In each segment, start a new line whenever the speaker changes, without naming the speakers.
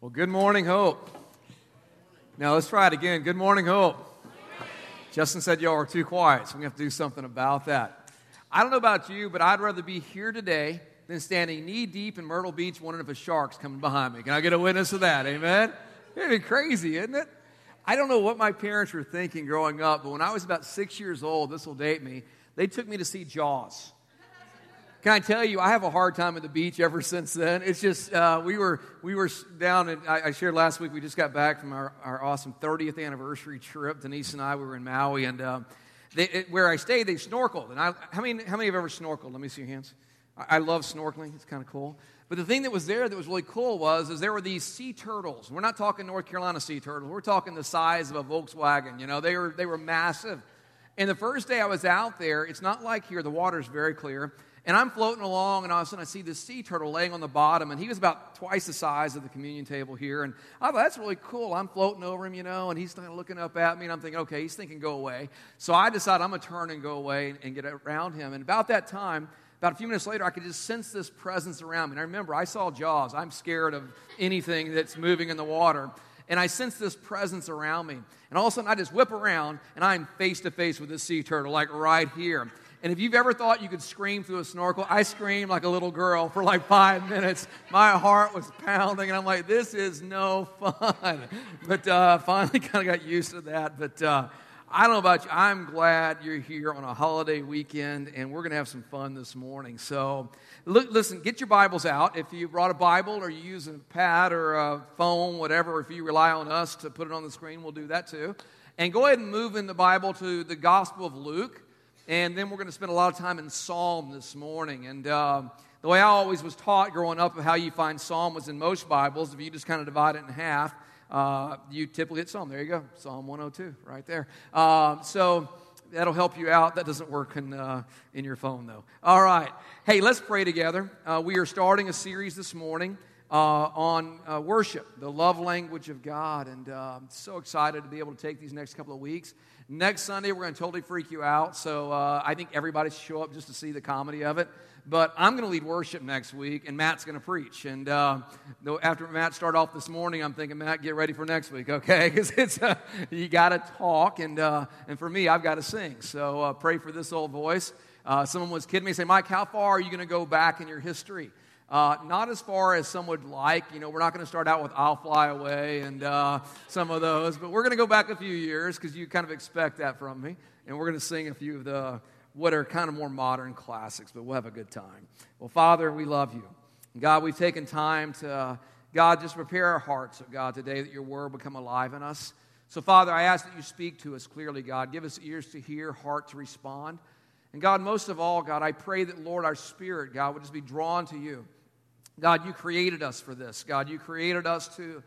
Well, good morning, Hope. Now let's try it again. Good morning, Hope. Justin said y'all are too quiet, so we have to do something about that. I don't know about you, but I'd rather be here today than standing knee deep in Myrtle Beach wondering if a shark's coming behind me. Can I get a witness of that? Amen? It'd be crazy, isn't it? I don't know what my parents were thinking growing up, but when I was about six years old, this will date me, they took me to see Jaws. Can I tell you, I have a hard time at the beach ever since then. It's just, uh, we, were, we were down, and I, I, shared last week, we just got back from our, our awesome 30th anniversary trip. Denise and I, we were in Maui, and uh, they, it, where I stayed, they snorkeled. And I, how, many, how many have ever snorkeled? Let me see your hands. I, I love snorkeling, it's kind of cool. But the thing that was there that was really cool was is there were these sea turtles. We're not talking North Carolina sea turtles. We're talking the size of a Volkswagen. You know, they were, they were massive. And the first day I was out there, it's not like here, the water's very clear. And I'm floating along, and all of a sudden I see this sea turtle laying on the bottom, and he was about twice the size of the communion table here. And I thought, that's really cool. I'm floating over him, you know, and he's kind of looking up at me, and I'm thinking, okay, he's thinking, go away. So I decide I'm going to turn and go away and, and get around him. And about that time, about a few minutes later, I could just sense this presence around me. And I remember, I saw Jaws. I'm scared of anything that's moving in the water. And I sense this presence around me. And all of a sudden, I just whip around, and I'm face to face with this sea turtle, like right here. And if you've ever thought you could scream through a snorkel, I screamed like a little girl for like five minutes. My heart was pounding, and I'm like, this is no fun. But uh, finally kind of got used to that. But uh, I don't know about you. I'm glad you're here on a holiday weekend, and we're going to have some fun this morning. So, look, listen, get your Bibles out. If you brought a Bible or you use a pad or a phone, whatever, if you rely on us to put it on the screen, we'll do that too. And go ahead and move in the Bible to the Gospel of Luke. And then we're going to spend a lot of time in Psalm this morning. And uh, the way I always was taught growing up of how you find Psalm was in most Bibles. If you just kind of divide it in half, uh, you typically hit Psalm. There you go, Psalm 102, right there. Uh, so that'll help you out. That doesn't work in, uh, in your phone, though. All right. Hey, let's pray together. Uh, we are starting a series this morning uh, on uh, worship, the love language of God. And I'm so excited to be able to take these next couple of weeks Next Sunday, we're going to totally freak you out. So uh, I think everybody should show up just to see the comedy of it. But I'm going to lead worship next week, and Matt's going to preach. And uh, after Matt started off this morning, I'm thinking, Matt, get ready for next week, okay? Because it's uh, you got to talk, and uh, and for me, I've got to sing. So uh, pray for this old voice. Uh, someone was kidding me, say, Mike, how far are you going to go back in your history? Uh, not as far as some would like. You know, we're not going to start out with I'll Fly Away and uh, some of those, but we're going to go back a few years because you kind of expect that from me. And we're going to sing a few of the what are kind of more modern classics, but we'll have a good time. Well, Father, we love you. God, we've taken time to, uh, God, just prepare our hearts, God, today that your word become alive in us. So, Father, I ask that you speak to us clearly, God. Give us ears to hear, heart to respond. And God, most of all, God, I pray that, Lord, our spirit, God, would just be drawn to you. God, you created us for this. God, you created us to,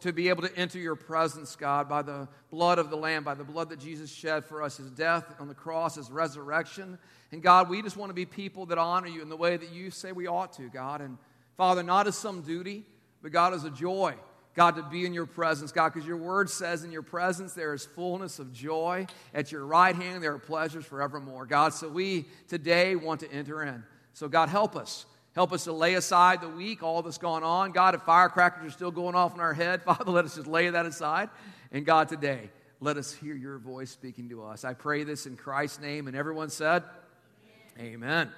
to be able to enter your presence, God, by the blood of the Lamb, by the blood that Jesus shed for us, his death on the cross, his resurrection. And God, we just want to be people that honor you in the way that you say we ought to, God. And Father, not as some duty, but God, as a joy. God, to be in your presence, God, because your word says in your presence there is fullness of joy. At your right hand there are pleasures forevermore. God, so we today want to enter in. So, God, help us. Help us to lay aside the week, all that's gone on. God, if firecrackers are still going off in our head, Father, let us just lay that aside. And God, today, let us hear your voice speaking to us. I pray this in Christ's name. And everyone said, Amen. Amen.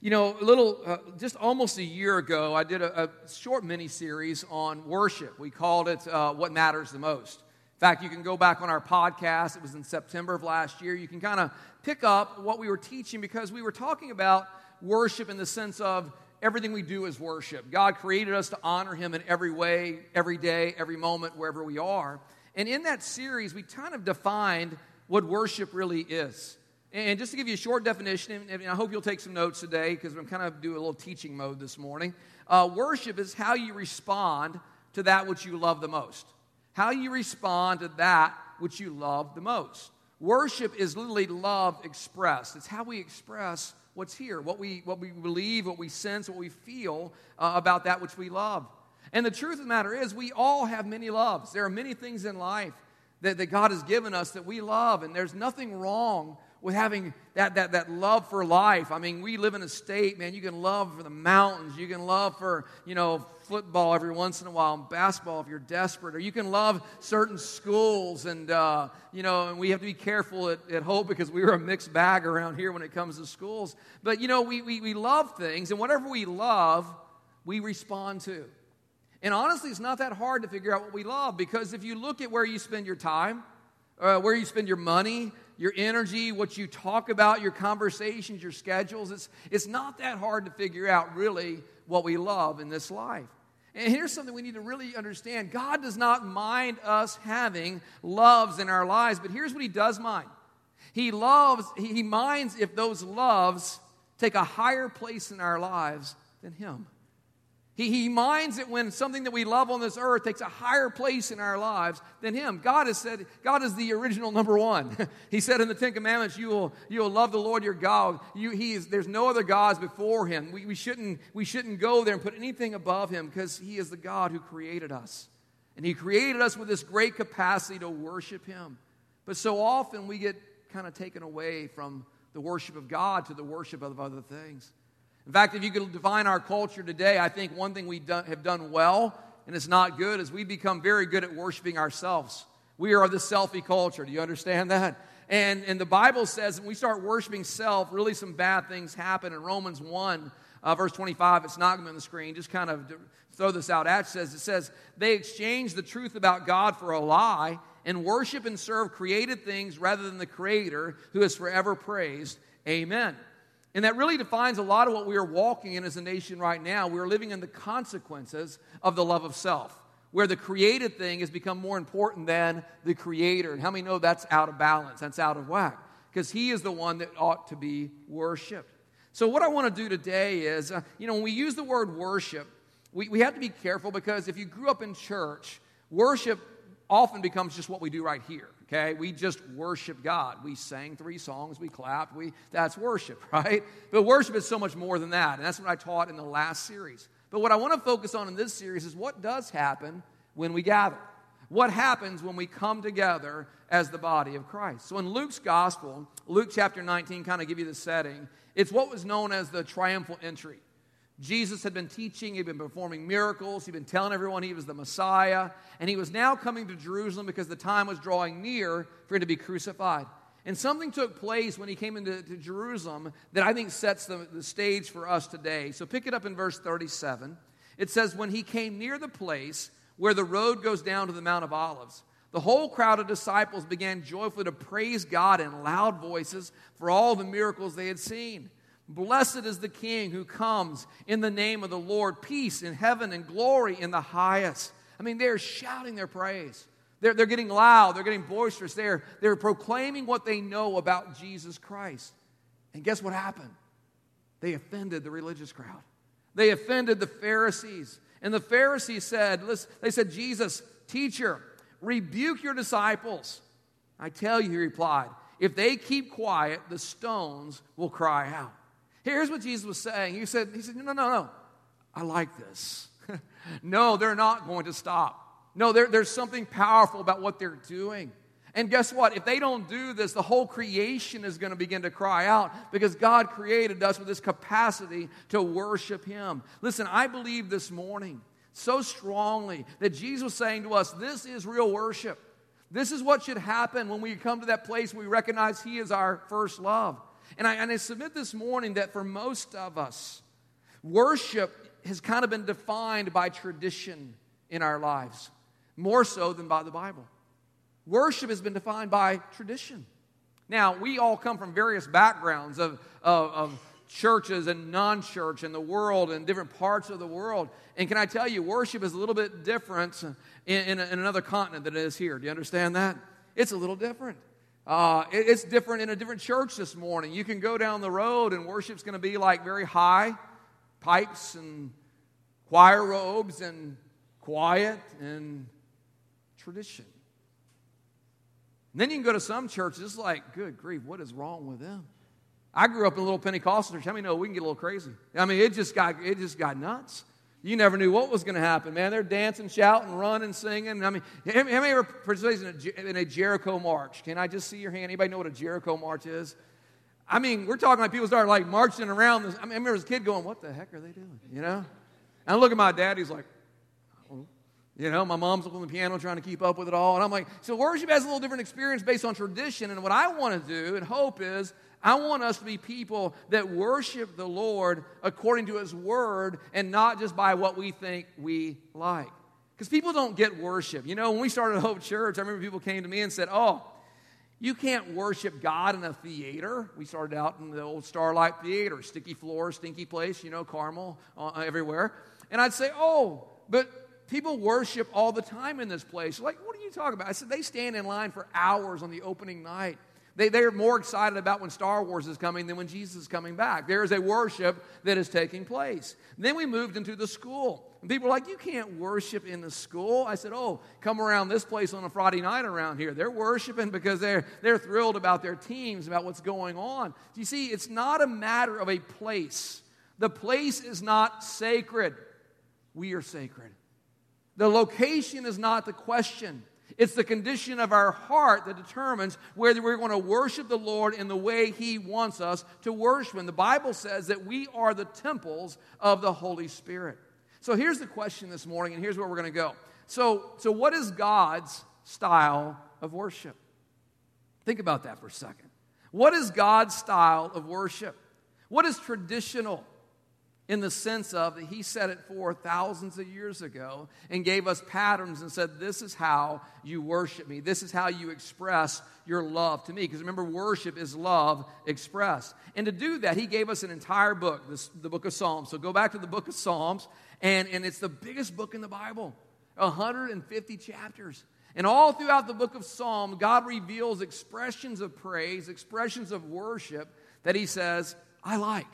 You know, a little, uh, just almost a year ago, I did a, a short mini series on worship. We called it uh, What Matters the Most. In fact, you can go back on our podcast. It was in September of last year. You can kind of pick up what we were teaching because we were talking about worship in the sense of everything we do is worship. God created us to honor Him in every way, every day, every moment, wherever we are. And in that series, we kind of defined what worship really is. And just to give you a short definition, and I hope you'll take some notes today because I'm kind of doing a little teaching mode this morning. Uh, worship is how you respond to that which you love the most. How you respond to that which you love the most. Worship is literally love expressed. It's how we express what's here, what we, what we believe, what we sense, what we feel uh, about that which we love. And the truth of the matter is, we all have many loves. There are many things in life that, that God has given us that we love, and there's nothing wrong with having that, that, that love for life. I mean, we live in a state, man, you can love for the mountains. You can love for, you know, football every once in a while and basketball if you're desperate. Or you can love certain schools. And, uh, you know, and we have to be careful at, at Hope because we are a mixed bag around here when it comes to schools. But, you know, we, we, we love things. And whatever we love, we respond to. And honestly, it's not that hard to figure out what we love because if you look at where you spend your time, uh, where you spend your money, your energy, what you talk about, your conversations, your schedules, it's, it's not that hard to figure out really what we love in this life. And here's something we need to really understand God does not mind us having loves in our lives, but here's what He does mind He loves, He minds if those loves take a higher place in our lives than Him. He, he minds it when something that we love on this earth takes a higher place in our lives than Him. God has said, God is the original number one. he said in the Ten Commandments, you will, you will love the Lord your God. You, he is, there's no other gods before Him. We, we, shouldn't, we shouldn't go there and put anything above Him because He is the God who created us. And He created us with this great capacity to worship Him. But so often we get kind of taken away from the worship of God to the worship of other things. In fact, if you could define our culture today, I think one thing we have done well, and it's not good, is we become very good at worshiping ourselves. We are the selfie culture. Do you understand that? And, and the Bible says when we start worshiping self, really some bad things happen. In Romans 1, uh, verse 25, it's not going to be on the screen, just kind of throw this out at. Says, it says, they exchange the truth about God for a lie and worship and serve created things rather than the Creator who is forever praised. Amen. And that really defines a lot of what we are walking in as a nation right now. We're living in the consequences of the love of self, where the created thing has become more important than the creator. And how many know that's out of balance? That's out of whack. Because he is the one that ought to be worshiped. So, what I want to do today is, uh, you know, when we use the word worship, we, we have to be careful because if you grew up in church, worship often becomes just what we do right here. Okay, we just worship God. We sang three songs, we clapped, we that's worship, right? But worship is so much more than that, and that's what I taught in the last series. But what I want to focus on in this series is what does happen when we gather. What happens when we come together as the body of Christ? So in Luke's gospel, Luke chapter 19 kind of give you the setting. It's what was known as the triumphal entry. Jesus had been teaching, he'd been performing miracles, he'd been telling everyone he was the Messiah, and he was now coming to Jerusalem because the time was drawing near for him to be crucified. And something took place when he came into Jerusalem that I think sets the, the stage for us today. So pick it up in verse 37. It says, When he came near the place where the road goes down to the Mount of Olives, the whole crowd of disciples began joyfully to praise God in loud voices for all the miracles they had seen. Blessed is the King who comes in the name of the Lord. Peace in heaven and glory in the highest. I mean, they're shouting their praise. They're, they're getting loud, they're getting boisterous. They're, they're proclaiming what they know about Jesus Christ. And guess what happened? They offended the religious crowd. They offended the Pharisees. And the Pharisees said, listen, they said, Jesus, teacher, rebuke your disciples. I tell you, he replied, if they keep quiet, the stones will cry out. Here's what Jesus was saying. He said, he said No, no, no. I like this. no, they're not going to stop. No, there's something powerful about what they're doing. And guess what? If they don't do this, the whole creation is going to begin to cry out because God created us with this capacity to worship Him. Listen, I believe this morning so strongly that Jesus was saying to us, This is real worship. This is what should happen when we come to that place where we recognize He is our first love. And I, and I submit this morning that for most of us, worship has kind of been defined by tradition in our lives, more so than by the Bible. Worship has been defined by tradition. Now, we all come from various backgrounds of, of, of churches and non church in the world and different parts of the world. And can I tell you, worship is a little bit different in, in, in another continent than it is here. Do you understand that? It's a little different. Uh, it, it's different in a different church this morning. You can go down the road and worship's going to be like very high pipes and choir robes and quiet and tradition. And then you can go to some churches, it's like, good grief, what is wrong with them? I grew up in a little Pentecostal church. How many know we can get a little crazy? I mean, it just got it just got nuts. You never knew what was going to happen, man. They're dancing, shouting, running, singing. I mean, how many ever participated in a Jericho march? Can I just see your hand? Anybody know what a Jericho march is? I mean, we're talking like people started like marching around. This, I, mean, I remember as a kid going, "What the heck are they doing?" You know. And I look at my dad. He's like, oh. you know, my mom's on the piano trying to keep up with it all, and I'm like, so worship has a little different experience based on tradition. And what I want to do and hope is I want us to be people that worship the Lord according to His Word and not just by what we think we like. Because people don't get worship. You know, when we started Hope Church, I remember people came to me and said, Oh, you can't worship God in a theater. We started out in the old Starlight Theater, sticky floor, stinky place, you know, Carmel uh, everywhere. And I'd say, Oh, but people worship all the time in this place. Like, what are you talking about? I said, They stand in line for hours on the opening night. They, they're more excited about when Star Wars is coming than when Jesus is coming back. There is a worship that is taking place. Then we moved into the school. And people were like, You can't worship in the school. I said, Oh, come around this place on a Friday night around here. They're worshiping because they're, they're thrilled about their teams, about what's going on. You see, it's not a matter of a place, the place is not sacred. We are sacred. The location is not the question. It's the condition of our heart that determines whether we're going to worship the Lord in the way He wants us to worship Him. The Bible says that we are the temples of the Holy Spirit. So here's the question this morning, and here's where we're going to go. So, so what is God's style of worship? Think about that for a second. What is God's style of worship? What is traditional? In the sense of that he set it forth thousands of years ago and gave us patterns and said, This is how you worship me. This is how you express your love to me. Because remember, worship is love expressed. And to do that, he gave us an entire book, this, the book of Psalms. So go back to the book of Psalms, and, and it's the biggest book in the Bible 150 chapters. And all throughout the book of Psalms, God reveals expressions of praise, expressions of worship that he says, I like.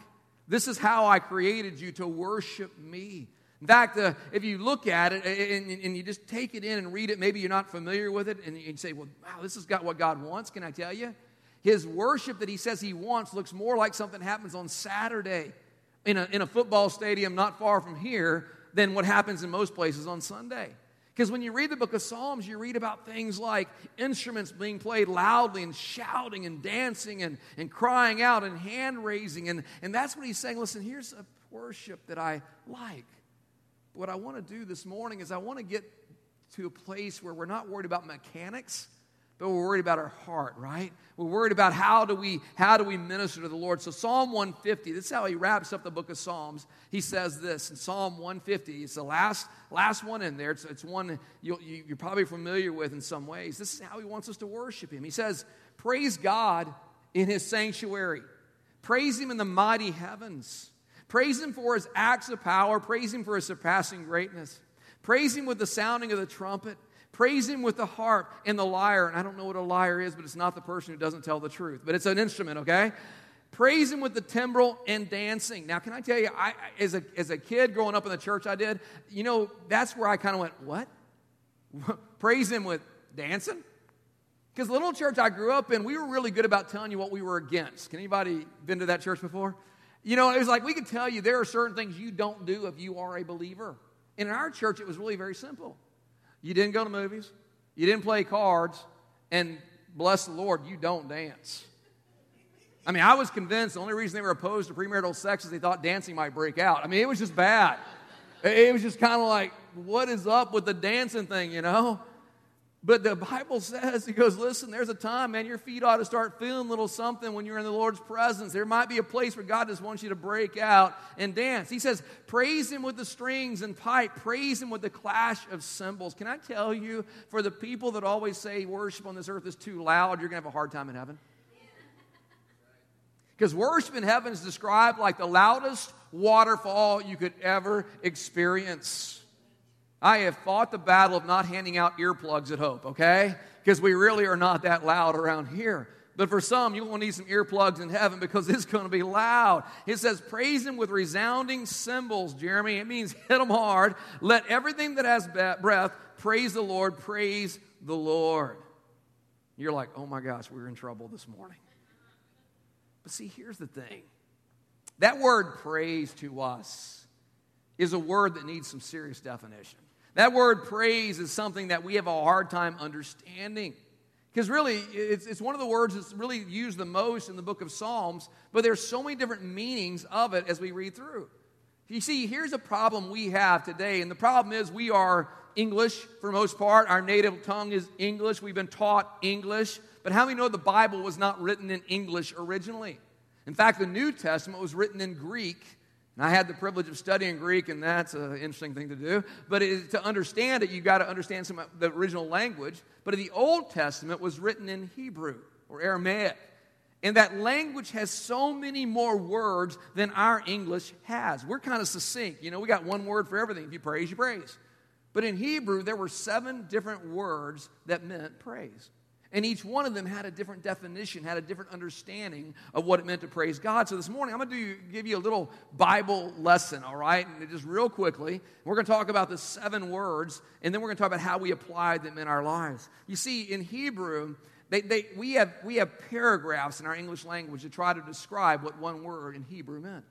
This is how I created you to worship me. In fact, uh, if you look at it and, and, you just take it in and read it, maybe you're not familiar with it, and you say, Well, wow, this has got what God wants. Can I tell you? His worship that he says he wants looks more like something happens on Saturday in a, in a football stadium not far from here than what happens in most places on Sunday. Because when you read the book of Psalms, you read about things like instruments being played loudly and shouting and dancing and, and crying out and hand raising. And, and that's what he's saying. Listen, here's a worship that I like. What I want to do this morning is I want to get to a place where we're not worried about mechanics but we're worried about our heart, right? We're worried about how do we how do we minister to the Lord. So Psalm 150, this is how he wraps up the book of Psalms. He says this in Psalm 150. It's the last last one in there. It's, it's one you you're probably familiar with in some ways. This is how he wants us to worship him. He says, "Praise God in his sanctuary. Praise him in the mighty heavens. Praise him for his acts of power. Praise him for his surpassing greatness. Praise him with the sounding of the trumpet." Praise him with the harp and the lyre. And I don't know what a lyre is, but it's not the person who doesn't tell the truth, but it's an instrument, okay? Praise him with the timbrel and dancing. Now, can I tell you, I, as, a, as a kid growing up in the church I did, you know, that's where I kind of went, what? Praise him with dancing? Because the little church I grew up in, we were really good about telling you what we were against. Can anybody been to that church before? You know, it was like we could tell you there are certain things you don't do if you are a believer. And in our church, it was really very simple. You didn't go to movies, you didn't play cards, and bless the Lord, you don't dance. I mean, I was convinced the only reason they were opposed to premarital sex is they thought dancing might break out. I mean, it was just bad. It was just kind of like, what is up with the dancing thing, you know? But the Bible says, he goes, listen, there's a time, man, your feet ought to start feeling a little something when you're in the Lord's presence. There might be a place where God just wants you to break out and dance. He says, praise him with the strings and pipe, praise him with the clash of cymbals. Can I tell you, for the people that always say worship on this earth is too loud, you're going to have a hard time in heaven? Because worship in heaven is described like the loudest waterfall you could ever experience. I have fought the battle of not handing out earplugs at Hope, okay? Because we really are not that loud around here. But for some, you will need some earplugs in heaven because it's going to be loud. It says, Praise Him with resounding cymbals, Jeremy. It means hit them hard. Let everything that has breath praise the Lord, praise the Lord. You're like, Oh my gosh, we're in trouble this morning. But see, here's the thing that word praise to us is a word that needs some serious definition. That word praise is something that we have a hard time understanding. Because really, it's, it's one of the words that's really used the most in the book of Psalms, but there's so many different meanings of it as we read through. You see, here's a problem we have today, and the problem is we are English for most part. Our native tongue is English. We've been taught English. But how many know the Bible was not written in English originally? In fact, the New Testament was written in Greek. And I had the privilege of studying Greek, and that's an interesting thing to do. But it, to understand it, you've got to understand some of the original language. But the Old Testament was written in Hebrew or Aramaic. And that language has so many more words than our English has. We're kind of succinct. You know, we got one word for everything. If you praise, you praise. But in Hebrew, there were seven different words that meant praise. And each one of them had a different definition, had a different understanding of what it meant to praise God. So this morning, I'm going to do, give you a little Bible lesson, all right? And just real quickly, we're going to talk about the seven words, and then we're going to talk about how we apply them in our lives. You see, in Hebrew, they, they, we, have, we have paragraphs in our English language to try to describe what one word in Hebrew meant.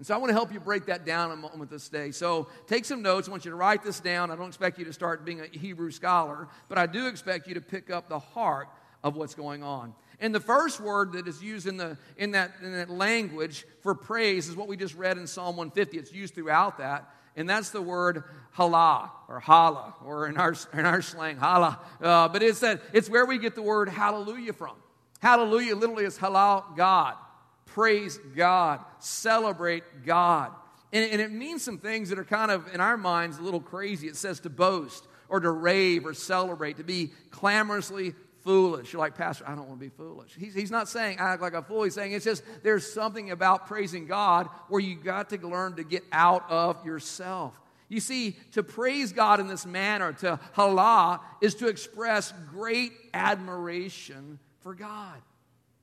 And so I want to help you break that down a moment this day. So take some notes. I want you to write this down. I don't expect you to start being a Hebrew scholar, but I do expect you to pick up the heart of what's going on. And the first word that is used in, the, in, that, in that language for praise is what we just read in Psalm 150. It's used throughout that and that's the word hala or hala, or in our, in our slang, hala. Uh, but it's, that, it's where we get the word hallelujah from. Hallelujah literally is halal God, praise God, celebrate God. And, and it means some things that are kind of, in our minds, a little crazy. It says to boast or to rave or celebrate, to be clamorously foolish. You're like, Pastor, I don't want to be foolish. He's, he's not saying act like a fool. He's saying it's just there's something about praising God where you got to learn to get out of yourself. You see, to praise God in this manner, to halal, is to express great admiration for God.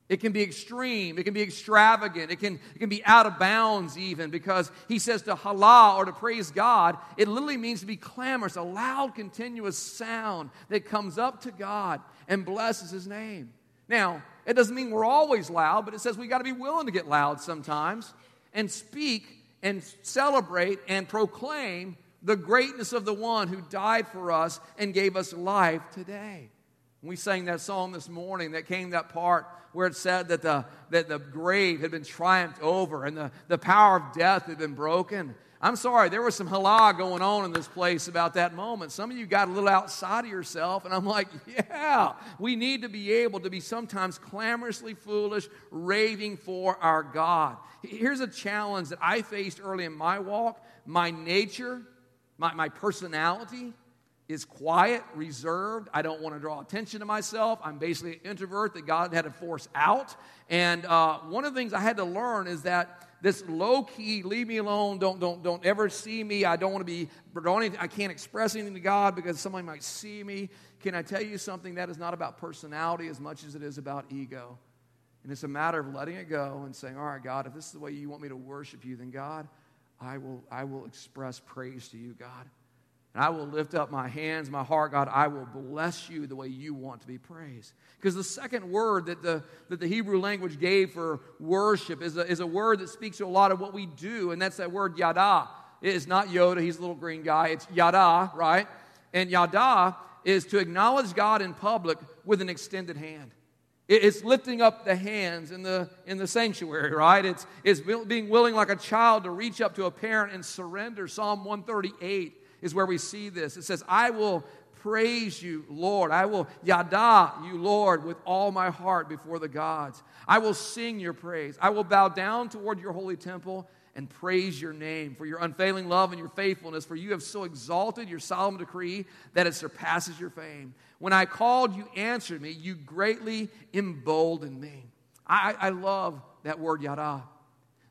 It can be extreme. It can be extravagant. It can, it can be out of bounds, even, because he says to halal or to praise God, it literally means to be clamorous, a loud, continuous sound that comes up to God and blesses his name. Now, it doesn't mean we're always loud, but it says we got to be willing to get loud sometimes and speak and celebrate and proclaim the greatness of the one who died for us and gave us life today. We sang that song this morning that came that part where it said that the, that the grave had been triumphed over and the, the power of death had been broken. I'm sorry, there was some halal going on in this place about that moment. Some of you got a little outside of yourself, and I'm like, yeah, we need to be able to be sometimes clamorously foolish, raving for our God. Here's a challenge that I faced early in my walk my nature, my, my personality is quiet, reserved. I don't want to draw attention to myself. I'm basically an introvert that God had to force out. And uh, one of the things I had to learn is that this low key, leave me alone, don't, don't, don't ever see me. I don't want to be, I can't express anything to God because somebody might see me. Can I tell you something? That is not about personality as much as it is about ego. And it's a matter of letting it go and saying, All right, God, if this is the way you want me to worship you, then God, I will, I will express praise to you, God. And I will lift up my hands, my heart, God, I will bless you the way you want to be praised. Because the second word that the, that the Hebrew language gave for worship is a, is a word that speaks to a lot of what we do, and that's that word yada. It is not Yoda, he's a little green guy. It's yada, right? And yada is to acknowledge God in public with an extended hand. It's lifting up the hands in the, in the sanctuary, right? It's, it's being willing like a child to reach up to a parent and surrender. Psalm 138 is where we see this. It says, I will praise you, Lord. I will yada you, Lord, with all my heart before the gods. I will sing your praise. I will bow down toward your holy temple and praise your name for your unfailing love and your faithfulness, for you have so exalted your solemn decree that it surpasses your fame. When I called, you answered me. You greatly emboldened me. I, I love that word yada.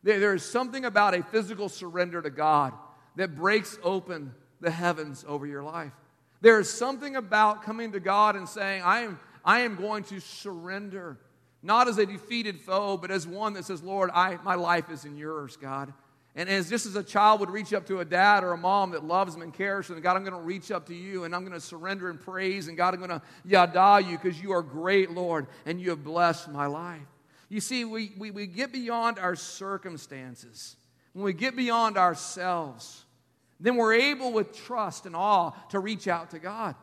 There, there is something about a physical surrender to God that breaks open the heavens over your life. There is something about coming to God and saying, I am, I am going to surrender, not as a defeated foe, but as one that says, Lord, I, my life is in yours, God. And as just as a child would reach up to a dad or a mom that loves them and cares for them, God, I'm going to reach up to you and I'm going to surrender and praise. And God, I'm going to yada you because you are great, Lord, and you have blessed my life. You see, we, we, we get beyond our circumstances, when we get beyond ourselves, then we're able with trust and awe to reach out to God.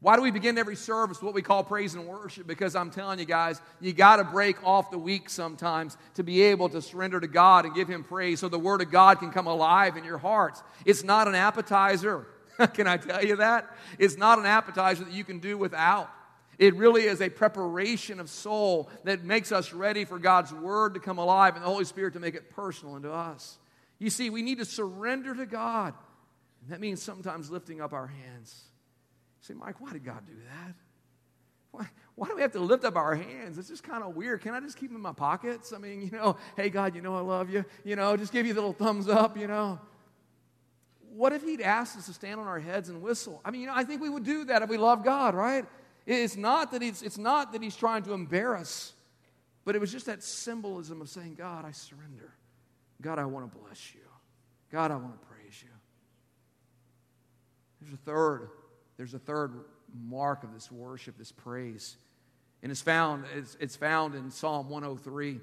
Why do we begin every service what we call praise and worship? Because I'm telling you guys, you got to break off the week sometimes to be able to surrender to God and give Him praise so the Word of God can come alive in your hearts. It's not an appetizer. can I tell you that? It's not an appetizer that you can do without. It really is a preparation of soul that makes us ready for God's Word to come alive and the Holy Spirit to make it personal into us. You see, we need to surrender to God. And that means sometimes lifting up our hands say, Mike, why did God do that? Why, why do we have to lift up our hands? It's just kind of weird. Can I just keep them in my pockets? I mean, you know, hey, God, you know I love you. You know, just give you a little thumbs up, you know. What if He'd asked us to stand on our heads and whistle? I mean, you know, I think we would do that if we love God, right? It's not that He's, it's not that he's trying to embarrass, but it was just that symbolism of saying, God, I surrender. God, I want to bless you. God, I want to praise you. There's a third there's a third mark of this worship, this praise. And it's found, it's, it's found in Psalm 103.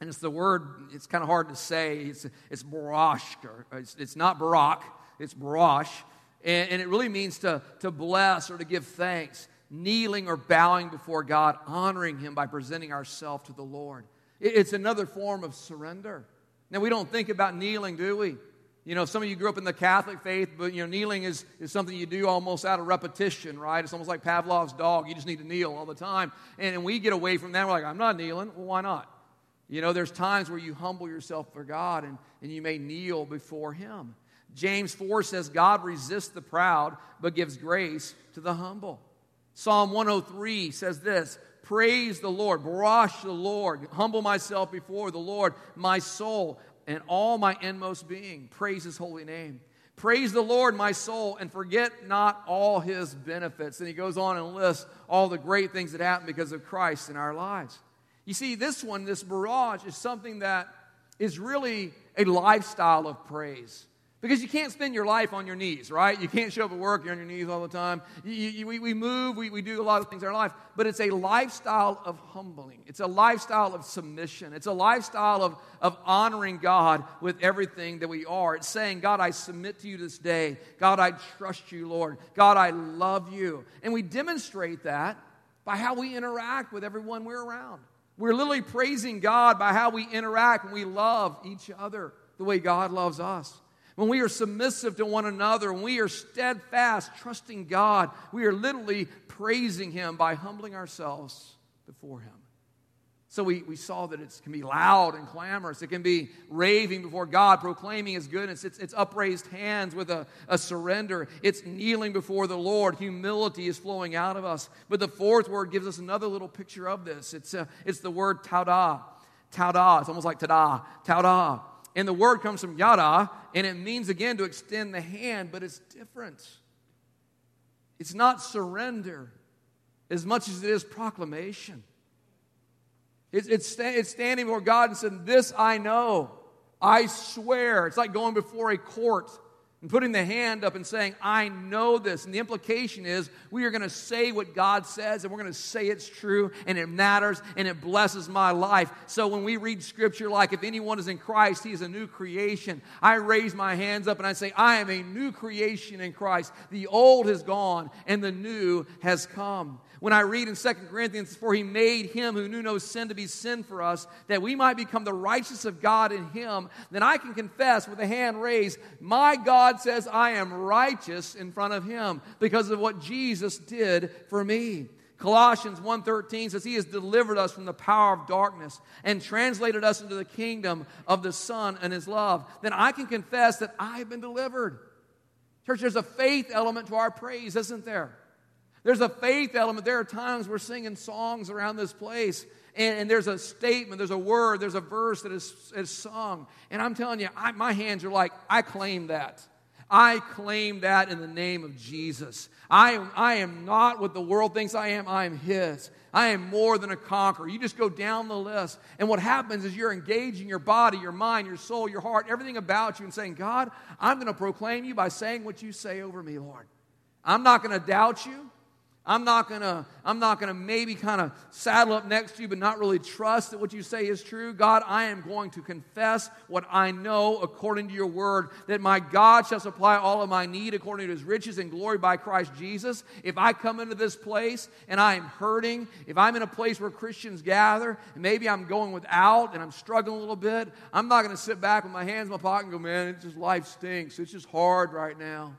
And it's the word, it's kind of hard to say. It's, it's barash, it's, it's not barak, it's barash. And, and it really means to, to bless or to give thanks, kneeling or bowing before God, honoring Him by presenting ourselves to the Lord. It, it's another form of surrender. Now, we don't think about kneeling, do we? You know, some of you grew up in the Catholic faith, but you know, kneeling is, is something you do almost out of repetition, right? It's almost like Pavlov's dog. You just need to kneel all the time. And, and we get away from that. We're like, I'm not kneeling. Well, why not? You know, there's times where you humble yourself for God and, and you may kneel before Him. James 4 says, God resists the proud, but gives grace to the humble. Psalm 103 says this Praise the Lord, barash the Lord, humble myself before the Lord, my soul and all my inmost being. Praise his holy name. Praise the Lord, my soul, and forget not all his benefits. And he goes on and lists all the great things that happen because of Christ in our lives. You see, this one, this barash, is something that is really a lifestyle of praise. Because you can't spend your life on your knees, right? You can't show up at work, you're on your knees all the time. You, you, we, we move, we, we do a lot of things in our life, but it's a lifestyle of humbling. It's a lifestyle of submission. It's a lifestyle of, of honoring God with everything that we are. It's saying, God, I submit to you this day. God, I trust you, Lord. God, I love you. And we demonstrate that by how we interact with everyone we're around. We're literally praising God by how we interact and we love each other the way God loves us when we are submissive to one another, when we are steadfast, trusting God, we are literally praising Him by humbling ourselves before Him. So we, we saw that it can be loud and clamorous. It can be raving before God, proclaiming His goodness. It's, it's upraised hands with a, a surrender. It's kneeling before the Lord. Humility is flowing out of us. But the fourth word gives us another little picture of this. It's, uh, it's the word. Tauda. It's almost like tada. Tauda. And the word comes from yada, and it means again to extend the hand, but it's different. It's not surrender as much as it is proclamation. It's, it's, it's standing before God and saying, This I know. I swear. It's like going before a court and putting the hand up and saying, I know this. And the implication is we are going to say what God says and we're going to say it's true and it matters and it blesses my life. So when we read scripture like, if anyone is in Christ, he is a new creation, I raise my hands up and I say, I am a new creation in Christ. The old has gone and the new has come. When I read in 2 Corinthians, for he made him who knew no sin to be sin for us, that we might become the righteousness of God in him, then I can confess with a hand raised, my God says I am righteous in front of him because of what Jesus did for me. Colossians 1:13 says he has delivered us from the power of darkness and translated us into the kingdom of the son and his love. Then I can confess that I've been delivered. Church, there's a faith element to our praise, isn't there? There's a faith element. There are times we're singing songs around this place, and, and there's a statement, there's a word, there's a verse that is, is sung. And I'm telling you, I, my hands are like, I claim that. I claim that in the name of Jesus. I am, I am not what the world thinks I am, I am His. I am more than a conqueror. You just go down the list. And what happens is you're engaging your body, your mind, your soul, your heart, everything about you, and saying, God, I'm going to proclaim you by saying what you say over me, Lord. I'm not going to doubt you. I'm not gonna, I'm not gonna maybe kind of saddle up next to you, but not really trust that what you say is true. God, I am going to confess what I know according to your word, that my God shall supply all of my need according to his riches and glory by Christ Jesus. If I come into this place and I am hurting, if I'm in a place where Christians gather, and maybe I'm going without and I'm struggling a little bit, I'm not gonna sit back with my hands in my pocket and go, man, it's just life stinks. It's just hard right now.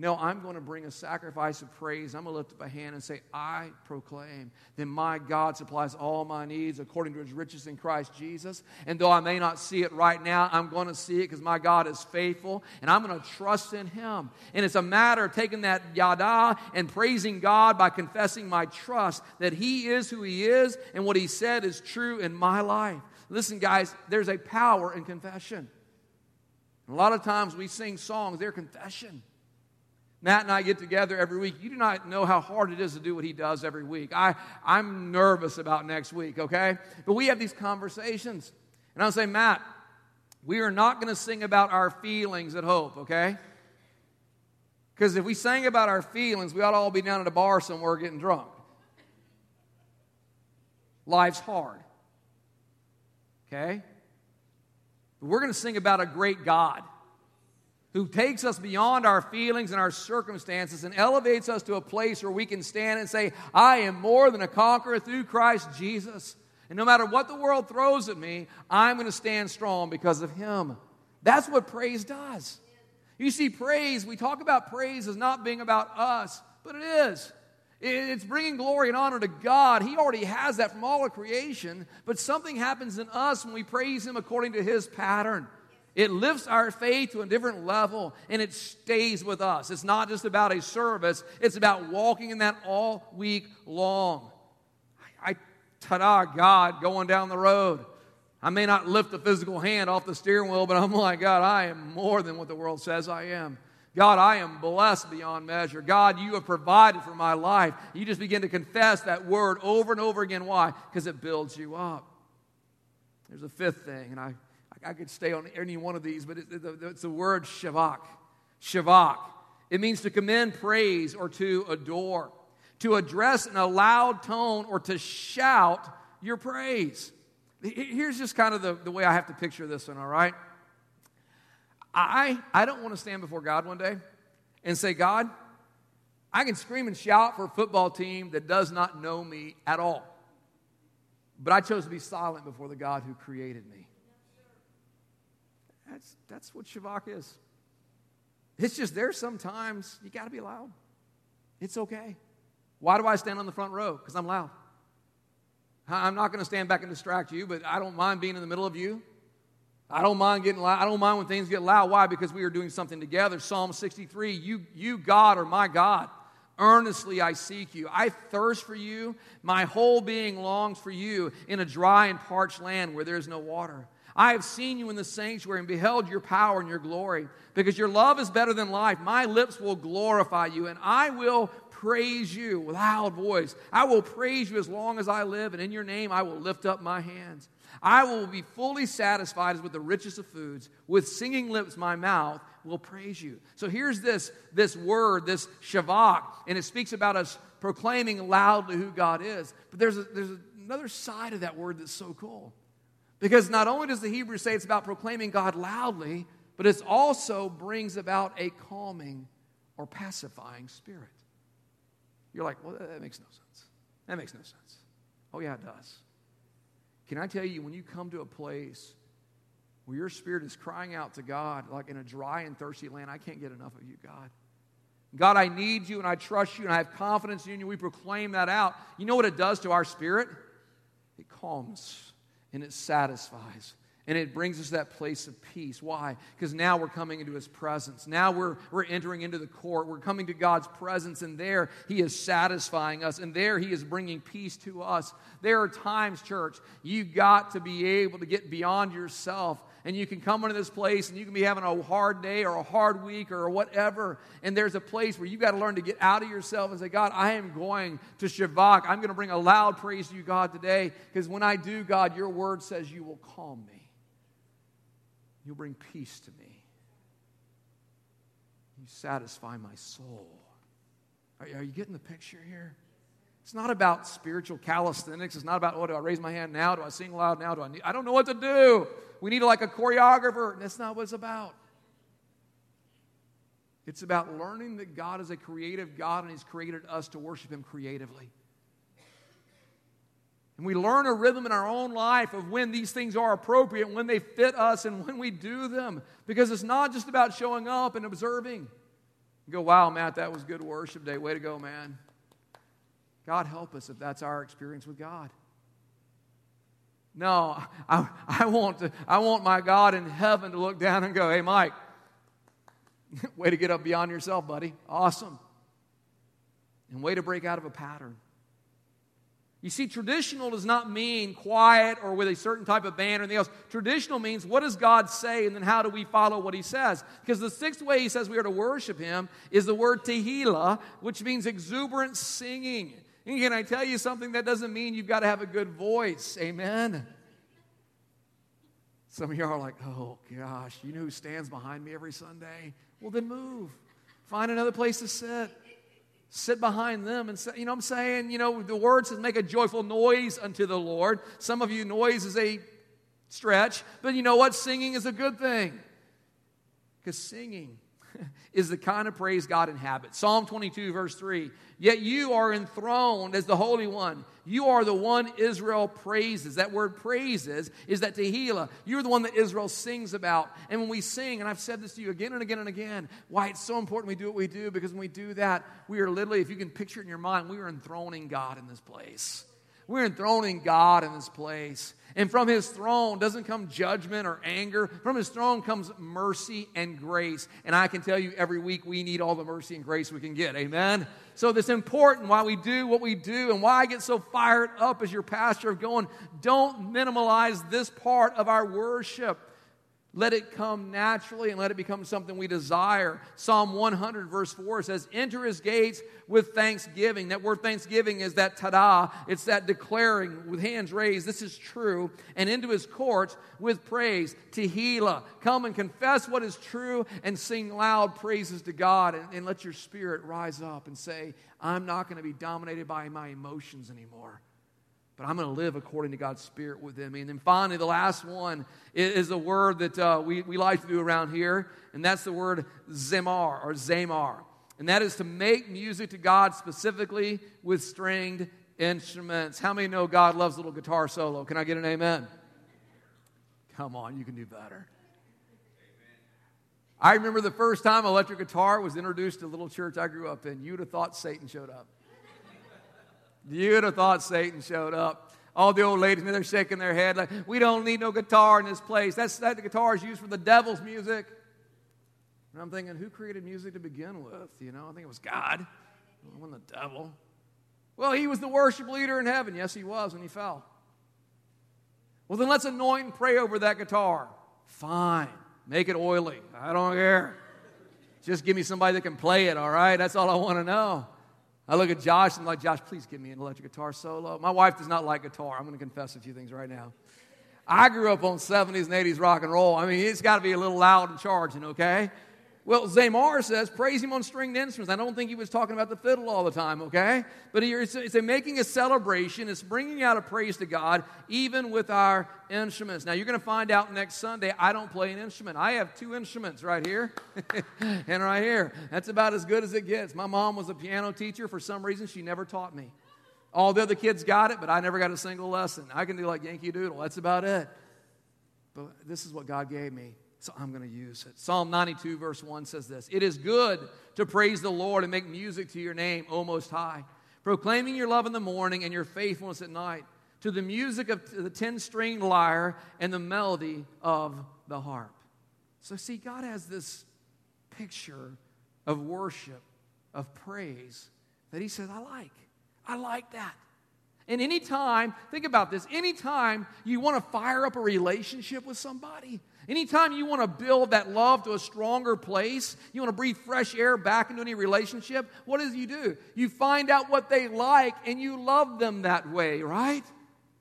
No, I'm going to bring a sacrifice of praise. I'm going to lift up a hand and say, I proclaim that my God supplies all my needs according to his riches in Christ Jesus. And though I may not see it right now, I'm going to see it because my God is faithful and I'm going to trust in him. And it's a matter of taking that yada and praising God by confessing my trust that he is who he is and what he said is true in my life. Listen, guys, there's a power in confession. A lot of times we sing songs, they're confession. Matt and I get together every week. You do not know how hard it is to do what he does every week. I, I'm nervous about next week, okay? But we have these conversations. And I'll say, Matt, we are not going to sing about our feelings at Hope, okay? Because if we sang about our feelings, we ought to all be down at a bar somewhere getting drunk. Life's hard, okay? But we're going to sing about a great God who takes us beyond our feelings and our circumstances and elevates us to a place where we can stand and say, I am more than a conqueror through Christ Jesus. And no matter what the world throws at me, I'm going to stand strong because of Him. That's what praise does. You see, praise, we talk about praise as not being about us, but it is. It's bringing glory and honor to God. He already has that from all of creation, but something happens in us when we praise Him according to His pattern. It lifts our faith to a different level and it stays with us. It's not just about a service, it's about walking in that all week long. I, I ta-da, God, going down the road. I may not lift a physical hand off the steering wheel, but I'm like, God, I am more than what the world says I am. God, I am blessed beyond measure. God, you have provided for my life. You just begin to confess that word over and over again. Why? Because it builds you up. There's a fifth thing, and I I could stay on any one of these, but it's the word shavak. Shavak. It means to commend praise or to adore, to address in a loud tone or to shout your praise. Here's just kind of the, the way I have to picture this one, all right? I, I don't want to stand before God one day and say, God, I can scream and shout for a football team that does not know me at all. But I chose to be silent before the God who created me. That's, that's what Shavak is. It's just there sometimes you got to be loud. It's okay. Why do I stand on the front row? Because I'm loud. I'm not going to stand back and distract you, but I don't mind being in the middle of you. I don't mind getting loud. I don't mind when things get loud. Why? Because we are doing something together. Psalm 63 You, you God, are my God. Earnestly I seek you. I thirst for you. My whole being longs for you in a dry and parched land where there is no water. I have seen you in the sanctuary and beheld your power and your glory. Because your love is better than life, my lips will glorify you, and I will praise you with loud voice. I will praise you as long as I live, and in your name I will lift up my hands. I will be fully satisfied as with the richest of foods. With singing lips, my mouth will praise you. So here's this, this word, this shavak, and it speaks about us proclaiming loudly who God is. But there's, a, there's another side of that word that's so cool. Because not only does the Hebrew say it's about proclaiming God loudly, but it also brings about a calming or pacifying spirit. You're like, well, that makes no sense. That makes no sense. Oh, yeah, it does. Can I tell you, when you come to a place where your spirit is crying out to God, like in a dry and thirsty land, I can't get enough of you, God. God, I need you and I trust you and I have confidence in you. We proclaim that out. You know what it does to our spirit? It calms and it satisfies. And it brings us that place of peace. Why? Because now we're coming into His presence. Now we're, we're entering into the court. We're coming to God's presence, and there He is satisfying us, and there He is bringing peace to us. There are times, church, you've got to be able to get beyond yourself and you can come into this place and you can be having a hard day or a hard week or whatever, and there's a place where you've got to learn to get out of yourself and say, God, I am going to Shavak. I'm going to bring a loud praise to you, God, today, because when I do, God, your word says you will calm me. You'll bring peace to me. You satisfy my soul. Are, are you getting the picture here? It's not about spiritual calisthenics. It's not about, oh, do I raise my hand now? Do I sing loud now? Do I need, I don't know what to do. We need like a choreographer. and That's not what it's about. It's about learning that God is a creative God and He's created us to worship Him creatively. And we learn a rhythm in our own life of when these things are appropriate, when they fit us, and when we do them. Because it's not just about showing up and observing. You go, wow, Matt, that was good worship day. Way to go, man. God help us if that's our experience with God. No, I, I, want to, I want my God in heaven to look down and go, hey, Mike, way to get up beyond yourself, buddy. Awesome. And way to break out of a pattern. You see, traditional does not mean quiet or with a certain type of band or anything else. Traditional means what does God say and then how do we follow what He says? Because the sixth way He says we are to worship Him is the word tehillah, which means exuberant singing. And can I tell you something? That doesn't mean you've got to have a good voice. Amen. Some of y'all are like, oh gosh, you know who stands behind me every Sunday? Well, then move. Find another place to sit sit behind them and say, you know what I'm saying? You know, the word says make a joyful noise unto the Lord. Some of you, noise is a stretch, but you know what? Singing is a good thing. Because singing is the kind of praise God inhabits. Psalm 22, verse 3 Yet you are enthroned as the Holy One. You are the one Israel praises. That word praises is that Tehillah. You're the one that Israel sings about. And when we sing, and I've said this to you again and again and again, why it's so important we do what we do, because when we do that, we are literally, if you can picture it in your mind, we are enthroning God in this place. We're enthroning God in this place. And from his throne doesn't come judgment or anger. From his throne comes mercy and grace. And I can tell you every week we need all the mercy and grace we can get. Amen? So this important why we do what we do and why I get so fired up as your pastor of going, don't minimize this part of our worship. Let it come naturally and let it become something we desire. Psalm 100, verse 4 says, Enter his gates with thanksgiving. That word thanksgiving is that todah, it's that declaring with hands raised, this is true, and into his courts with praise. Tehillah. Come and confess what is true and sing loud praises to God and, and let your spirit rise up and say, I'm not going to be dominated by my emotions anymore but I'm going to live according to God's Spirit within me. And then finally, the last one is a word that uh, we, we like to do around here, and that's the word zemar or zamar. And that is to make music to God specifically with stringed instruments. How many know God loves a little guitar solo? Can I get an amen? Come on, you can do better. I remember the first time electric guitar was introduced to a little church I grew up in. You'd have thought Satan showed up. You'd have thought Satan showed up. All the old ladies, they're shaking their head like, we don't need no guitar in this place. That's, that the guitar is used for the devil's music. And I'm thinking, who created music to begin with? You know, I think it was God. It wasn't the devil. Well, he was the worship leader in heaven. Yes, he was when he fell. Well, then let's anoint and pray over that guitar. Fine. Make it oily. I don't care. Just give me somebody that can play it, all right? That's all I want to know. I look at Josh and I'm like, Josh, please give me an electric guitar solo. My wife does not like guitar. I'm going to confess a few things right now. I grew up on 70s and 80s rock and roll. I mean, it's got to be a little loud and charging, okay? Well, Zamar says, praise him on stringed instruments. I don't think he was talking about the fiddle all the time, okay? But it's, it's a making a celebration. It's bringing out a praise to God, even with our instruments. Now, you're going to find out next Sunday, I don't play an instrument. I have two instruments right here and right here. That's about as good as it gets. My mom was a piano teacher. For some reason, she never taught me. All the other kids got it, but I never got a single lesson. I can do like Yankee Doodle. That's about it. But this is what God gave me. So I'm going to use it. Psalm 92, verse 1 says this It is good to praise the Lord and make music to your name, O Most High, proclaiming your love in the morning and your faithfulness at night, to the music of the 10 stringed lyre and the melody of the harp. So, see, God has this picture of worship, of praise that He says, I like. I like that. And anytime, think about this, anytime you want to fire up a relationship with somebody, anytime you want to build that love to a stronger place, you want to breathe fresh air back into any relationship, what does you do? You find out what they like and you love them that way, right?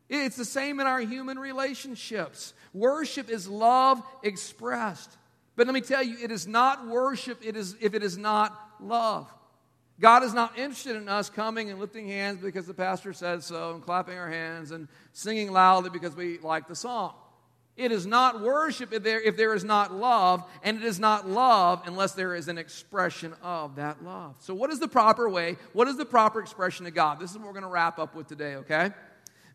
It's the same in our human relationships. Worship is love expressed. But let me tell you, it is not worship it is, if it is not love. God is not interested in us coming and lifting hands because the pastor said so and clapping our hands and singing loudly because we like the song. It is not worship if there, if there is not love, and it is not love unless there is an expression of that love. So, what is the proper way? What is the proper expression of God? This is what we're going to wrap up with today, okay?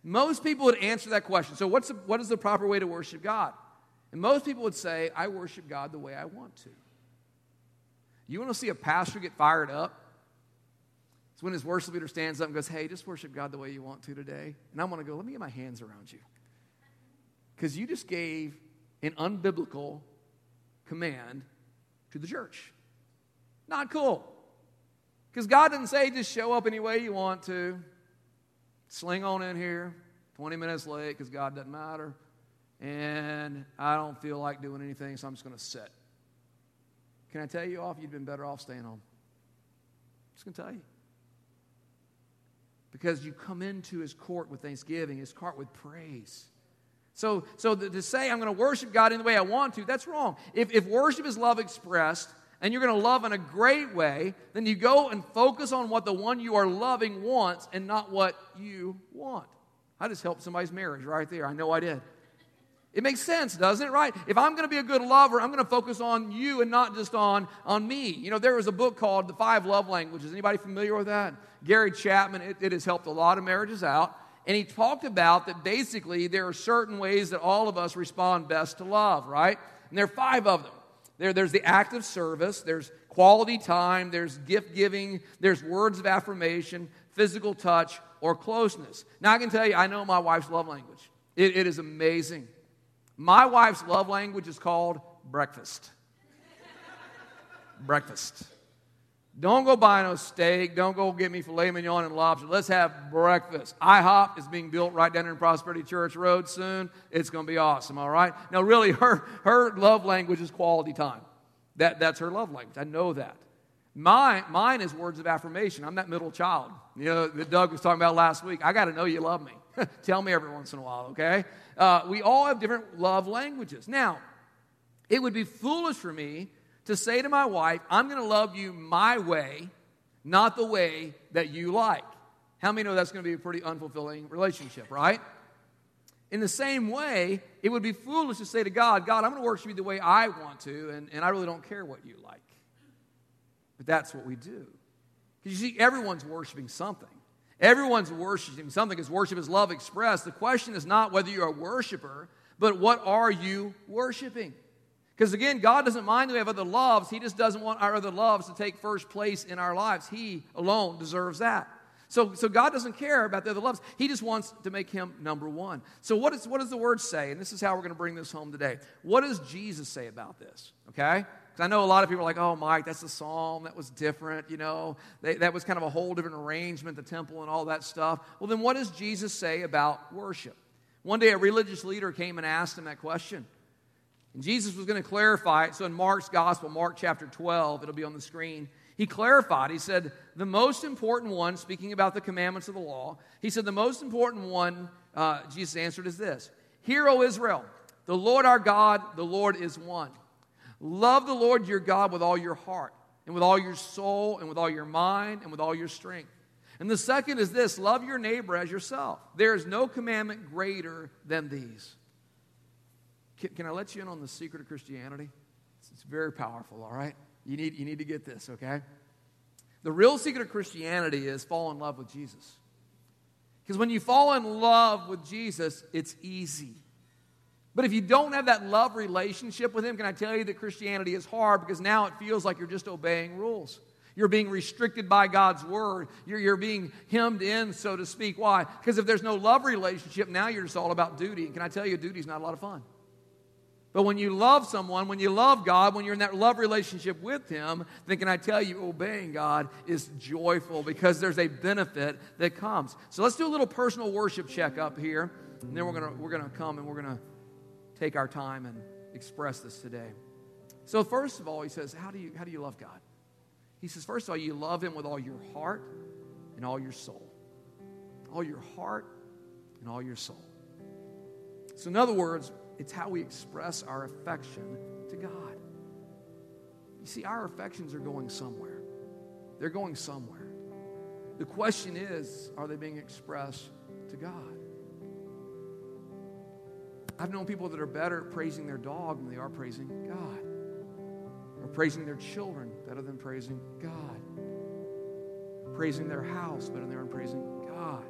Most people would answer that question. So, what's the, what is the proper way to worship God? And most people would say, I worship God the way I want to. You want to see a pastor get fired up? It's when his worship leader stands up and goes, Hey, just worship God the way you want to today. And I'm going to go, Let me get my hands around you. Because you just gave an unbiblical command to the church. Not cool. Because God didn't say just show up any way you want to, sling on in here, 20 minutes late because God doesn't matter, and I don't feel like doing anything, so I'm just going to sit. Can I tell you off? You'd been better off staying home. I'm just going to tell you. Because you come into his court with thanksgiving, his court with praise. So, so to say I'm going to worship God in the way I want to, that's wrong. If, if worship is love expressed, and you're going to love in a great way, then you go and focus on what the one you are loving wants and not what you want. I just helped somebody's marriage right there. I know I did. It makes sense, doesn't it? Right? If I'm going to be a good lover, I'm going to focus on you and not just on, on me. You know, there was a book called The Five Love Languages. Anybody familiar with that? Gary Chapman, it, it has helped a lot of marriages out. And he talked about that basically there are certain ways that all of us respond best to love, right? And there are five of them. There, there's the act of service, there's quality time, there's gift giving, there's words of affirmation, physical touch, or closeness. Now, I can tell you, I know my wife's love language. it, it is amazing. My wife's love language is called breakfast. breakfast. Don't go buy no steak. Don't go get me filet mignon and lobster. Let's have breakfast. IHOP is being built right down in Prosperity Church Road soon. It's going to be awesome, all right? Now, really, her, her love language is quality time. That, that's her love language. I know that. Mine, mine is words of affirmation. I'm that middle child. You know, that Doug was talking about last week. I got to know you love me. Tell me every once in a while, okay? Uh, we all have different love languages. Now, it would be foolish for me to say to my wife, I'm going to love you my way, not the way that you like. How many know that's going to be a pretty unfulfilling relationship, right? In the same way, it would be foolish to say to God, God, I'm going to worship you the way I want to, and, and I really don't care what you like. But that's what we do. Because you see, everyone's worshiping something. Everyone's worshiping something because worship is love expressed. The question is not whether you're a worshiper, but what are you worshiping? Because again, God doesn't mind that we have other loves. He just doesn't want our other loves to take first place in our lives. He alone deserves that. So, so God doesn't care about the other loves. He just wants to make him number one. So what, is, what does the word say? And this is how we're going to bring this home today. What does Jesus say about this? Okay? Because I know a lot of people are like, oh, Mike, that's a psalm. That was different. You know, they, that was kind of a whole different arrangement, the temple and all that stuff. Well, then what does Jesus say about worship? One day a religious leader came and asked him that question. And Jesus was going to clarify it. So in Mark's gospel, Mark chapter 12, it'll be on the screen. He clarified, he said, the most important one, speaking about the commandments of the law, he said, the most important one, uh, Jesus answered, is this Hear, O Israel, the Lord our God, the Lord is one. Love the Lord your God with all your heart, and with all your soul, and with all your mind, and with all your strength. And the second is this love your neighbor as yourself. There is no commandment greater than these. Can, can I let you in on the secret of Christianity? It's, it's very powerful, all right? You need, you need to get this, okay? The real secret of Christianity is fall in love with Jesus. Because when you fall in love with Jesus, it's easy. But if you don't have that love relationship with Him, can I tell you that Christianity is hard because now it feels like you're just obeying rules. You're being restricted by God's word. You're, you're being hemmed in, so to speak. Why? Because if there's no love relationship, now you're just all about duty. And can I tell you, duty's not a lot of fun. But when you love someone, when you love God, when you're in that love relationship with Him, then can I tell you, obeying God is joyful because there's a benefit that comes. So let's do a little personal worship check up here, and then we're gonna we're gonna come and we're gonna take our time and express this today. So first of all, he says, how do you how do you love God? He says, first of all, you love Him with all your heart and all your soul, all your heart and all your soul. So in other words, it's how we express our affection to God. You see, our affections are going somewhere. They're going somewhere. The question is are they being expressed to God? I've known people that are better at praising their dog than they are praising God, or praising their children better than praising God, praising their house better than praising God.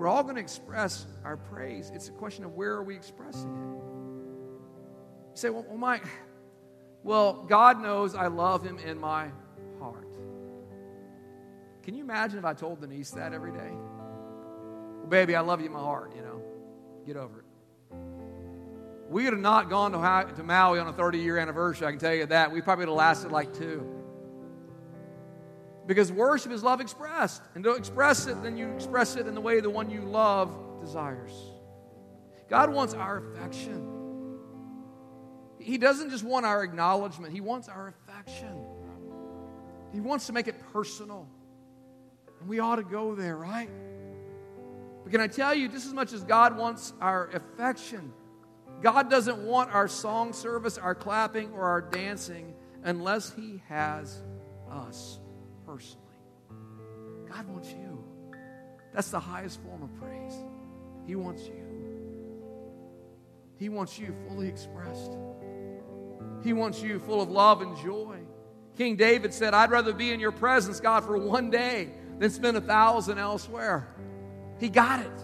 We're all going to express our praise. It's a question of where are we expressing it. You say, well, well, my, well, God knows I love Him in my heart. Can you imagine if I told Denise that every day? Well, baby, I love you in my heart, you know. Get over it. We would have not gone to, to Maui on a 30 year anniversary, I can tell you that. We probably would have lasted like two. Because worship is love expressed. And to express it, then you express it in the way the one you love desires. God wants our affection. He doesn't just want our acknowledgement, He wants our affection. He wants to make it personal. And we ought to go there, right? But can I tell you, just as much as God wants our affection, God doesn't want our song service, our clapping, or our dancing unless He has us personally. God wants you. That's the highest form of praise. He wants you. He wants you fully expressed. He wants you full of love and joy. King David said, I'd rather be in your presence, God, for one day than spend a thousand elsewhere. He got it.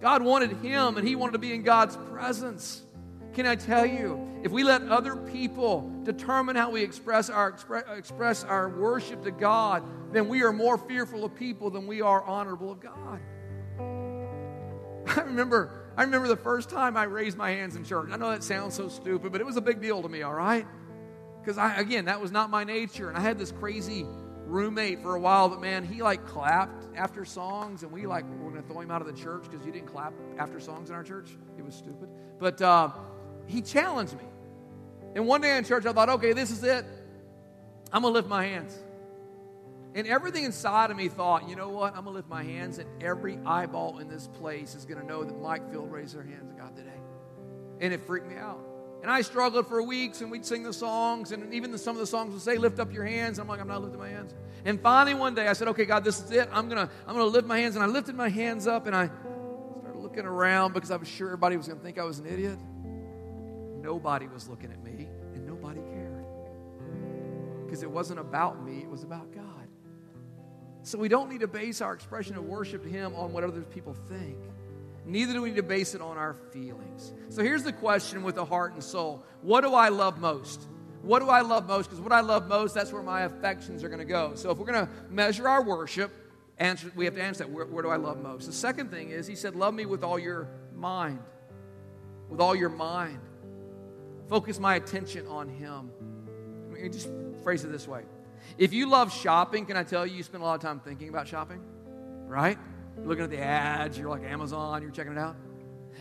God wanted him, and he wanted to be in God's presence. Can I tell you, if we let other people determine how we express our, express our worship to God, then we are more fearful of people than we are honorable of God. I remember, I remember the first time I raised my hands in church. I know that sounds so stupid, but it was a big deal to me, all right? Because I again, that was not my nature. And I had this crazy roommate for a while that man, he like clapped after songs, and we like were gonna throw him out of the church because you didn't clap after songs in our church. It was stupid. But uh, he challenged me. And one day in church, I thought, okay, this is it. I'm going to lift my hands. And everything inside of me thought, you know what? I'm going to lift my hands, and every eyeball in this place is going to know that Mike Field raised their hands to God today. And it freaked me out. And I struggled for weeks, and we'd sing the songs, and even the, some of the songs would say, "Lift up your hands." And I'm like, I'm not lifting my hands. And finally, one day, I said, "Okay, God, this is it. I'm gonna, I'm gonna lift my hands." And I lifted my hands up, and I started looking around because I was sure everybody was gonna think I was an idiot. Nobody was looking at me. Because it wasn't about me, it was about God. So we don't need to base our expression of worship to Him on what other people think. Neither do we need to base it on our feelings. So here's the question with the heart and soul What do I love most? What do I love most? Because what I love most, that's where my affections are going to go. So if we're going to measure our worship, answer, we have to answer that. Where, where do I love most? The second thing is, He said, Love me with all your mind. With all your mind focus my attention on Him. Me just phrase it this way. If you love shopping, can I tell you, you spend a lot of time thinking about shopping, right? You're looking at the ads, you're like Amazon, you're checking it out.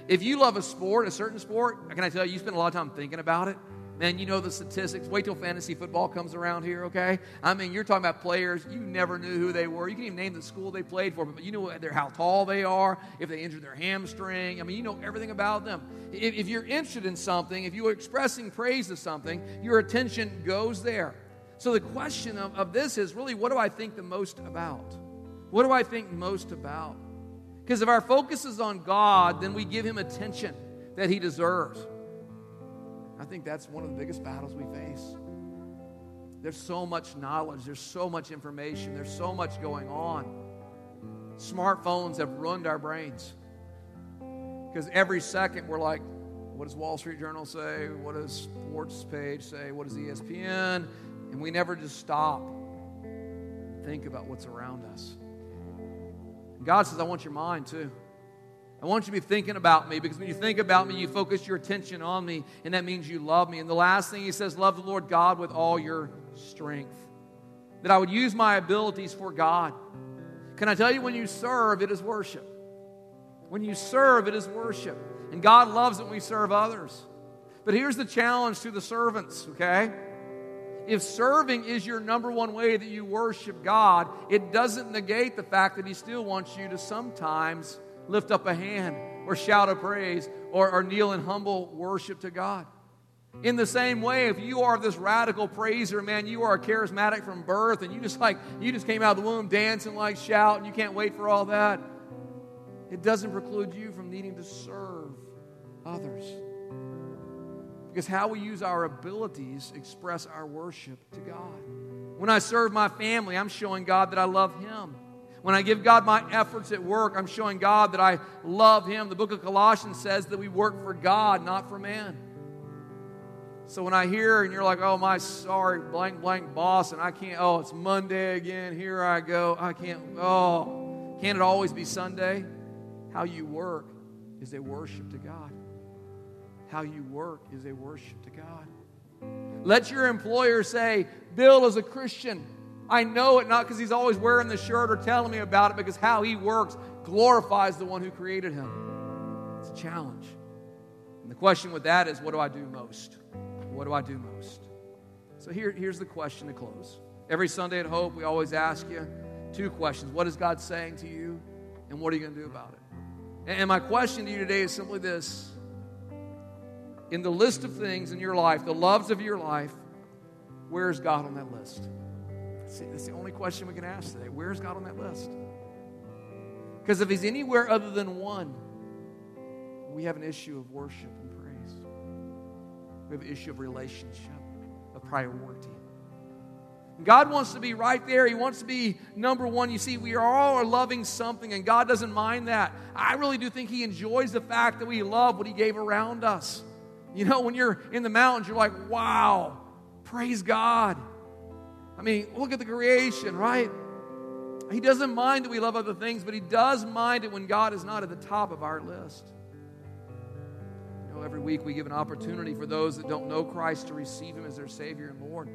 If you love a sport, a certain sport, can I tell you, you spend a lot of time thinking about it? Man, you know the statistics. Wait till fantasy football comes around here, okay? I mean, you're talking about players you never knew who they were. You can even name the school they played for, but you know how tall they are, if they injured their hamstring. I mean, you know everything about them. If, if you're interested in something, if you are expressing praise to something, your attention goes there. So the question of, of this is really what do I think the most about? What do I think most about? Because if our focus is on God, then we give Him attention that He deserves. I think that's one of the biggest battles we face. There's so much knowledge, there's so much information, there's so much going on. Smartphones have ruined our brains. Because every second we're like, what does Wall Street Journal say? What does sports page say? What does ESPN? And we never just stop think about what's around us. God says, I want your mind too. I want you to be thinking about me because when you think about me, you focus your attention on me, and that means you love me. And the last thing he says, love the Lord God with all your strength. That I would use my abilities for God. Can I tell you, when you serve, it is worship. When you serve, it is worship. And God loves it when we serve others. But here's the challenge to the servants, okay? If serving is your number one way that you worship God, it doesn't negate the fact that He still wants you to sometimes lift up a hand or shout a praise or, or kneel in humble worship to God. In the same way, if you are this radical praiser, man, you are a charismatic from birth, and you just like you just came out of the womb dancing like shout and you can't wait for all that. It doesn't preclude you from needing to serve others. Because how we use our abilities express our worship to God. When I serve my family, I'm showing God that I love Him. When I give God my efforts at work, I'm showing God that I love Him. The book of Colossians says that we work for God, not for man. So when I hear and you're like, oh, my sorry, blank, blank boss, and I can't, oh, it's Monday again, here I go, I can't, oh, can it always be Sunday? How you work is a worship to God. How you work is a worship to God. Let your employer say, Bill is a Christian. I know it not because he's always wearing the shirt or telling me about it, because how he works glorifies the one who created him. It's a challenge. And the question with that is, what do I do most? What do I do most? So here, here's the question to close. Every Sunday at Hope, we always ask you two questions What is God saying to you? And what are you going to do about it? And my question to you today is simply this In the list of things in your life, the loves of your life, where is God on that list? See, that's the only question we can ask today. Where is God on that list? Because if He's anywhere other than one, we have an issue of worship and praise. we have an issue of relationship, of priority. God wants to be right there. He wants to be number one. You see, we all are loving something, and God doesn't mind that. I really do think He enjoys the fact that we love what He gave around us. You know, when you're in the mountains, you're like, wow, praise God. I mean, look at the creation, right? He doesn't mind that we love other things, but He does mind it when God is not at the top of our list You know, every week we give an opportunity for those that don't know Christ to receive Him as their Savior and Lord.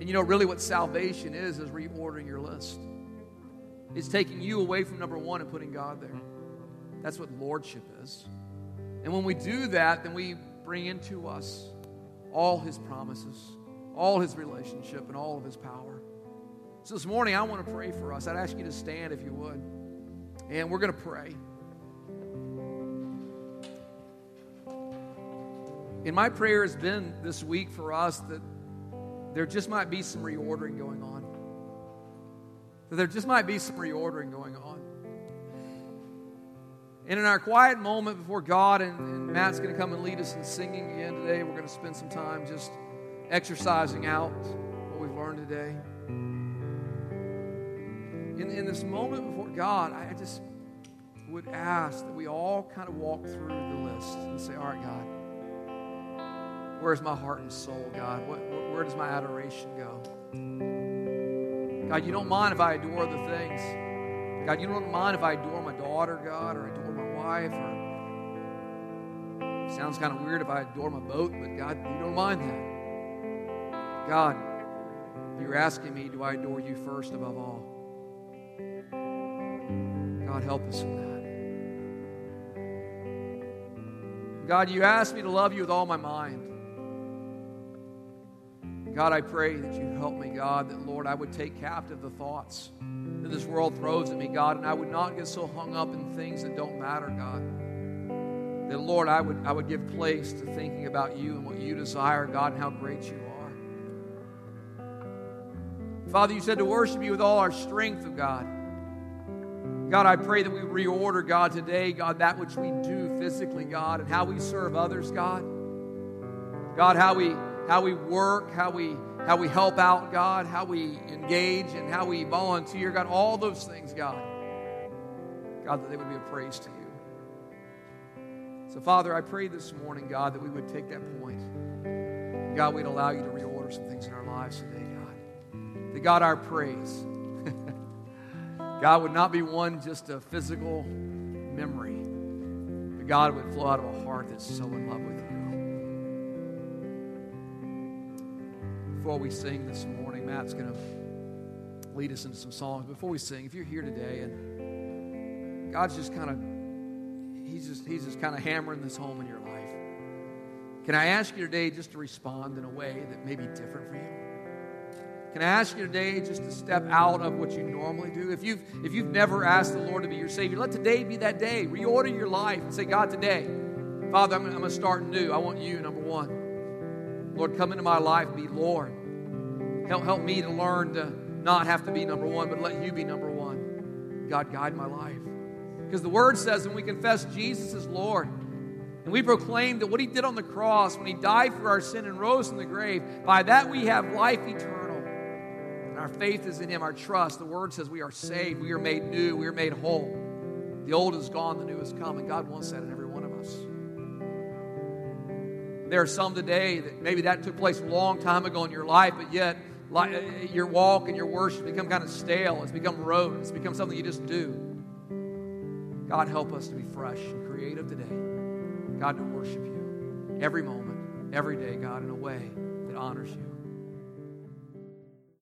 And you know, really, what salvation is, is reordering your list. It's taking you away from number one and putting God there. That's what lordship is. And when we do that, then we bring into us all His promises, all His relationship, and all of His power. So this morning, I want to pray for us. I'd ask you to stand if you would. And we're going to pray. And my prayer has been this week for us that there just might be some reordering going on. That there just might be some reordering going on. And in our quiet moment before God, and, and Matt's going to come and lead us in singing again today, we're going to spend some time just exercising out what we've learned today. In, in this moment before God, I just would ask that we all kind of walk through the list and say, All right, God. Where's my heart and soul, God? What, where does my adoration go? God, you don't mind if I adore the things. God, you don't mind if I adore my daughter, God, or adore my wife, or sounds kind of weird if I adore my boat, but God, you don't mind that. God, you're asking me, do I adore you first above all? God, help us in that. God, you asked me to love you with all my mind. God, I pray that you help me, God, that, Lord, I would take captive the thoughts that this world throws at me, God, and I would not get so hung up in things that don't matter, God. That, Lord, I would, I would give place to thinking about you and what you desire, God, and how great you are. Father, you said to worship you with all our strength, of God. God, I pray that we reorder, God, today, God, that which we do physically, God, and how we serve others, God. God, how we how we work, how we how we help out, God, how we engage and how we volunteer, God, all those things, God. God, that they would be a praise to you. So, Father, I pray this morning, God, that we would take that point. God, we'd allow you to reorder some things in our lives today, God. Our praise, God, would not be one just a physical memory, but God would flow out of a heart that's so in love with you. before we sing this morning, Matt's going to lead us into some songs. Before we sing, if you're here today and God's just kind of, he's just, he's just kind of hammering this home in your life, can I ask you today just to respond in a way that may be different for you? Can I ask you today just to step out of what you normally do? If you've, if you've never asked the Lord to be your Savior, let today be that day. Reorder your life and say, God, today, Father, I'm going to start new. I want you, number one. Lord, come into my life, be Lord. Help, help me to learn to not have to be number one, but let you be number one. God, guide my life. Because the word says when we confess Jesus is Lord, and we proclaim that what he did on the cross, when he died for our sin and rose from the grave, by that we have life eternal. Our faith is in him, our trust. The word says we are saved, we are made new, we are made whole. The old is gone, the new has come, and God wants that in every one of us. There are some today that maybe that took place a long time ago in your life, but yet your walk and your worship become kind of stale. It's become rote. It's become something you just do. God, help us to be fresh and creative today. God, to worship you every moment, every day, God, in a way that honors you.